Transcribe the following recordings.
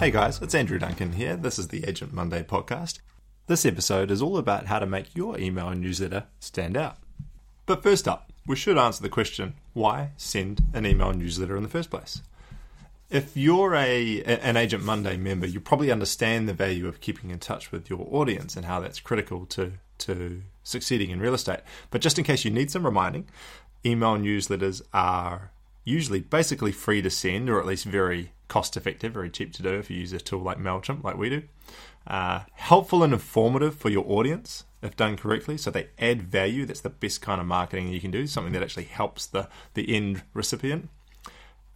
Hey guys, it's Andrew Duncan here. This is the Agent Monday podcast. This episode is all about how to make your email newsletter stand out. But first up, we should answer the question why send an email newsletter in the first place? If you're a an Agent Monday member, you probably understand the value of keeping in touch with your audience and how that's critical to to succeeding in real estate. But just in case you need some reminding, email newsletters are usually basically free to send or at least very cost effective, very cheap to do if you use a tool like MailChimp, like we do. Uh, helpful and informative for your audience if done correctly. So they add value. That's the best kind of marketing you can do, something that actually helps the, the end recipient.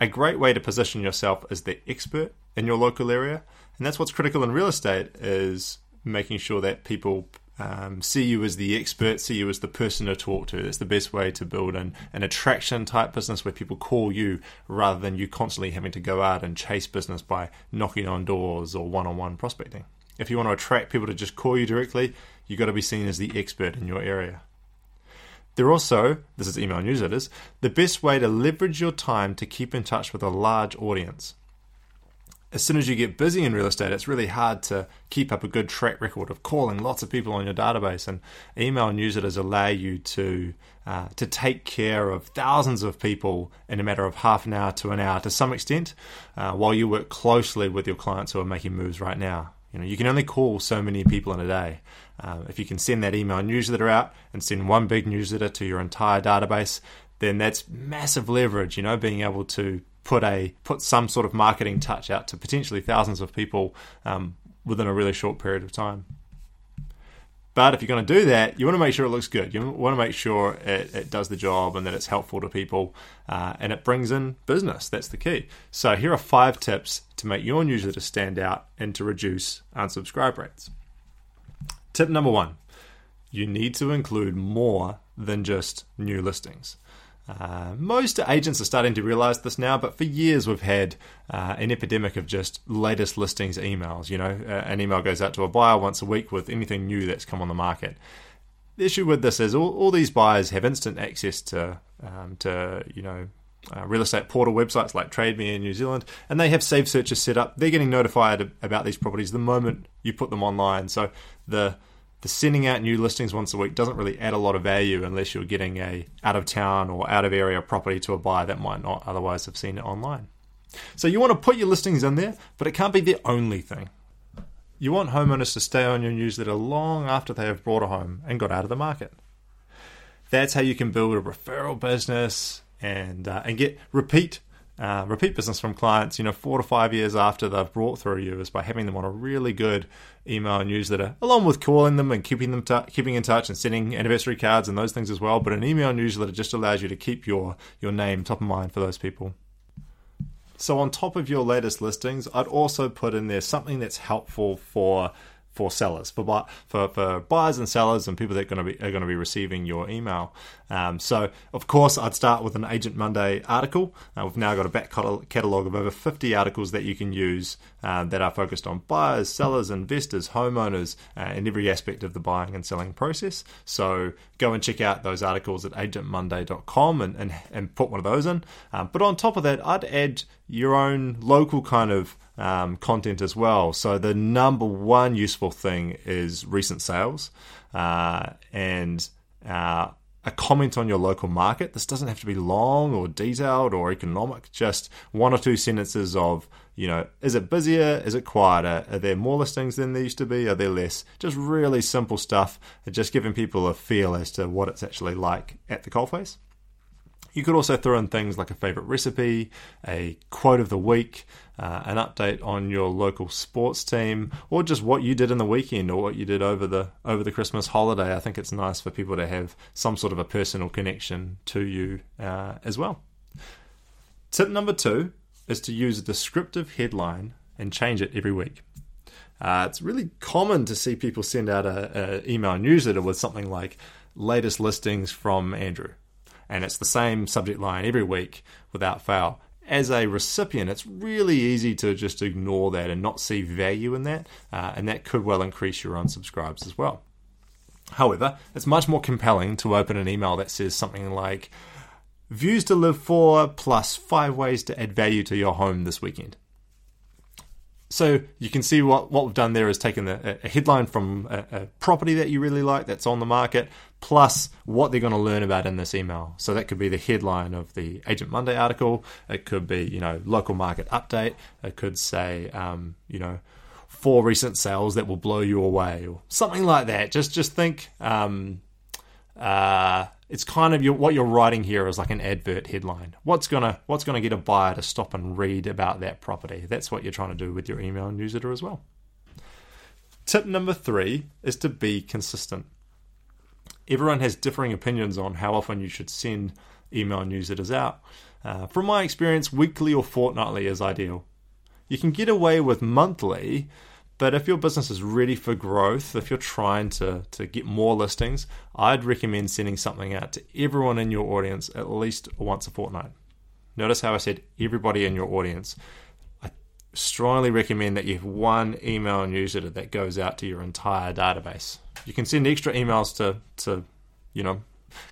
A great way to position yourself as the expert in your local area. And that's what's critical in real estate is making sure that people um, see you as the expert, see you as the person to talk to. That's the best way to build an, an attraction type business where people call you rather than you constantly having to go out and chase business by knocking on doors or one on one prospecting. If you want to attract people to just call you directly, you've got to be seen as the expert in your area. They're also, this is email newsletters, the best way to leverage your time to keep in touch with a large audience as soon as you get busy in real estate, it's really hard to keep up a good track record of calling lots of people on your database. And email newsletters allow you to uh, to take care of thousands of people in a matter of half an hour to an hour to some extent, uh, while you work closely with your clients who are making moves right now. You know, you can only call so many people in a day. Uh, if you can send that email newsletter out and send one big newsletter to your entire database, then that's massive leverage. You know, being able to put a put some sort of marketing touch out to potentially thousands of people um, within a really short period of time. But if you're going to do that, you want to make sure it looks good. You want to make sure it, it does the job and that it's helpful to people uh, and it brings in business. That's the key. So, here are five tips to make your newsletter stand out and to reduce unsubscribe rates. Tip number one you need to include more than just new listings. Uh, most agents are starting to realize this now, but for years we've had uh, an epidemic of just latest listings emails. You know, uh, an email goes out to a buyer once a week with anything new that's come on the market. The issue with this is all, all these buyers have instant access to, um, to you know, uh, real estate portal websites like Trade Me in New Zealand, and they have save searches set up. They're getting notified about these properties the moment you put them online. So the the sending out new listings once a week doesn't really add a lot of value unless you're getting a out of town or out of area property to a buyer that might not otherwise have seen it online. So you want to put your listings in there, but it can't be the only thing. You want homeowners to stay on your newsletter long after they have bought a home and got out of the market. That's how you can build a referral business and uh, and get repeat uh, repeat business from clients, you know, four to five years after they've brought through you is by having them on a really good email newsletter, along with calling them and keeping them t- keeping in touch and sending anniversary cards and those things as well. But an email newsletter just allows you to keep your your name top of mind for those people. So on top of your latest listings, I'd also put in there something that's helpful for for sellers, for, for for buyers and sellers and people that are going to be are going to be receiving your email. Um, so, of course, I'd start with an Agent Monday article. Uh, we've now got a back catalogue of over 50 articles that you can use uh, that are focused on buyers, sellers, investors, homeowners, uh, and every aspect of the buying and selling process. So, go and check out those articles at agentmonday.com and, and, and put one of those in. Um, but on top of that, I'd add your own local kind of um, content as well. So the number one useful thing is recent sales, uh, and uh, a comment on your local market. This doesn't have to be long or detailed or economic, just one or two sentences of, you know, is it busier? Is it quieter? Are there more listings than there used to be? Are there less? Just really simple stuff, just giving people a feel as to what it's actually like at the coalface. You could also throw in things like a favorite recipe, a quote of the week, uh, an update on your local sports team, or just what you did in the weekend or what you did over the over the Christmas holiday. I think it's nice for people to have some sort of a personal connection to you uh, as well. Tip number two is to use a descriptive headline and change it every week. Uh, it's really common to see people send out a, a email newsletter with something like latest listings from Andrew and it's the same subject line every week without fail. As a recipient, it's really easy to just ignore that and not see value in that, uh, and that could well increase your unsubscribes as well. However, it's much more compelling to open an email that says something like, Views to live for plus five ways to add value to your home this weekend. So you can see what, what we've done there is taken a, a headline from a, a, property that you really like that's on the market, plus what they're going to learn about in this email. So that could be the headline of the Agent Monday article. It could be you know local market update. It could say um, you know four recent sales that will blow you away or something like that. Just just think. Um, uh, it's kind of your, what you're writing here is like an advert headline. What's gonna what's gonna get a buyer to stop and read about that property? That's what you're trying to do with your email newsletter as well. Tip number three is to be consistent. Everyone has differing opinions on how often you should send email newsletters out. Uh, from my experience, weekly or fortnightly is ideal. You can get away with monthly but if your business is ready for growth, if you're trying to, to get more listings, I'd recommend sending something out to everyone in your audience at least once a fortnight. Notice how I said everybody in your audience. I strongly recommend that you have one email newsletter that goes out to your entire database. You can send extra emails to, to you know,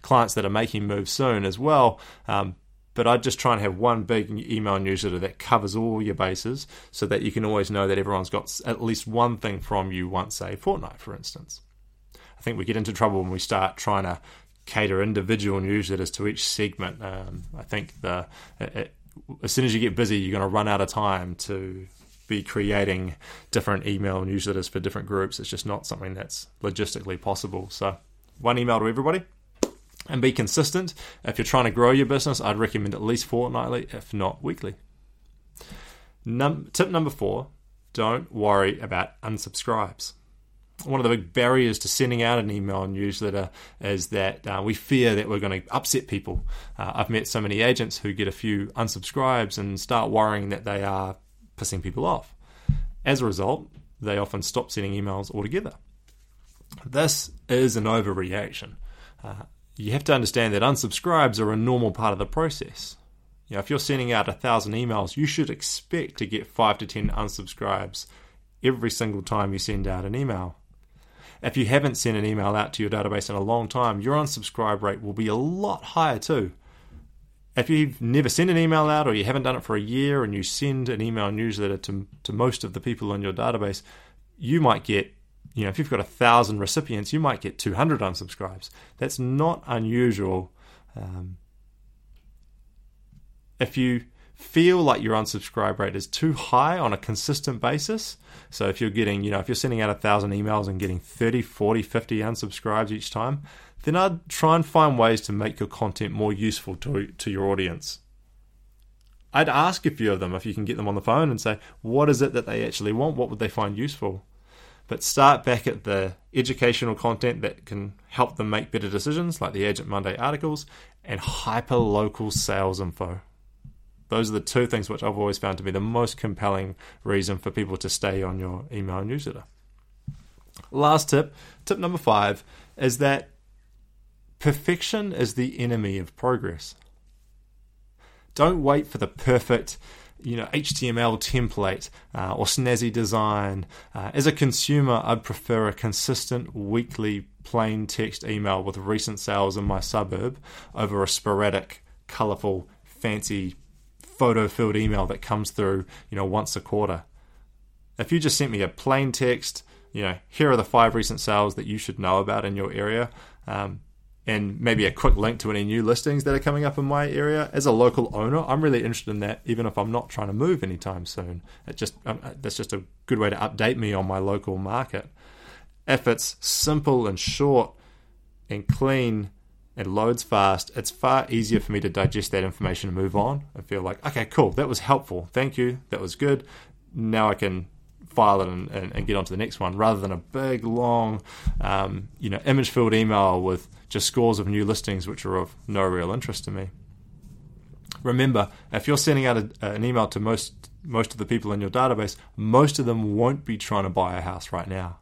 clients that are making moves soon as well. Um, but I'd just try and have one big email newsletter that covers all your bases so that you can always know that everyone's got at least one thing from you once a fortnight, for instance. I think we get into trouble when we start trying to cater individual newsletters to each segment. Um, I think the it, as soon as you get busy, you're going to run out of time to be creating different email newsletters for different groups. It's just not something that's logistically possible. So, one email to everybody and be consistent. If you're trying to grow your business, I'd recommend at least fortnightly, if not weekly. Num- tip number four don't worry about unsubscribes. One of the big barriers to sending out an email newsletter is that uh, we fear that we're going to upset people. Uh, I've met so many agents who get a few unsubscribes and start worrying that they are pissing people off. As a result, they often stop sending emails altogether. This is an overreaction. Uh, you have to understand that unsubscribes are a normal part of the process. You know, if you're sending out a thousand emails, you should expect to get five to ten unsubscribes every single time you send out an email. If you haven't sent an email out to your database in a long time, your unsubscribe rate will be a lot higher too. If you've never sent an email out or you haven't done it for a year and you send an email newsletter to, to most of the people in your database, you might get you know, if you've got a thousand recipients, you might get 200 unsubscribes. That's not unusual. Um, if you feel like your unsubscribe rate is too high on a consistent basis, so if you're getting, you know, if you're sending out a thousand emails and getting 30, 40, 50 unsubscribes each time, then I'd try and find ways to make your content more useful to, to your audience. I'd ask a few of them if you can get them on the phone and say, what is it that they actually want? What would they find useful? But start back at the educational content that can help them make better decisions, like the Agent Monday articles, and hyper local sales info. Those are the two things which I've always found to be the most compelling reason for people to stay on your email newsletter. Last tip, tip number five, is that perfection is the enemy of progress. Don't wait for the perfect you know HTML template uh, or snazzy design. Uh, as a consumer, I'd prefer a consistent weekly plain text email with recent sales in my suburb over a sporadic, colourful, fancy photo-filled email that comes through you know once a quarter. If you just sent me a plain text, you know here are the five recent sales that you should know about in your area. Um, and maybe a quick link to any new listings that are coming up in my area. As a local owner, I'm really interested in that, even if I'm not trying to move anytime soon. It just um, uh, that's just a good way to update me on my local market. If it's simple and short and clean and loads fast, it's far easier for me to digest that information and move on. I feel like, okay, cool, that was helpful. Thank you, that was good. Now I can file it and, and, and get on to the next one rather than a big, long, um, you know, image filled email with just scores of new listings which are of no real interest to me. Remember, if you're sending out a, an email to most most of the people in your database, most of them won't be trying to buy a house right now.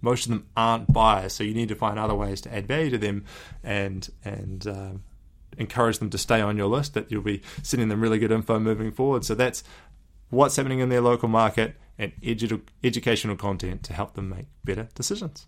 Most of them aren't buyers, so you need to find other ways to add value to them and and uh, encourage them to stay on your list. That you'll be sending them really good info moving forward. So that's what's happening in their local market and edu- educational content to help them make better decisions.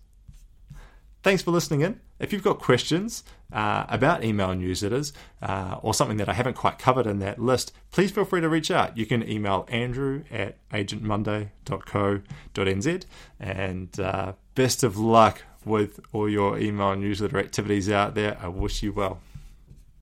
Thanks for listening in. If you've got questions uh, about email newsletters uh, or something that I haven't quite covered in that list, please feel free to reach out. You can email andrew at agentmonday.co.nz. And uh, best of luck with all your email newsletter activities out there. I wish you well.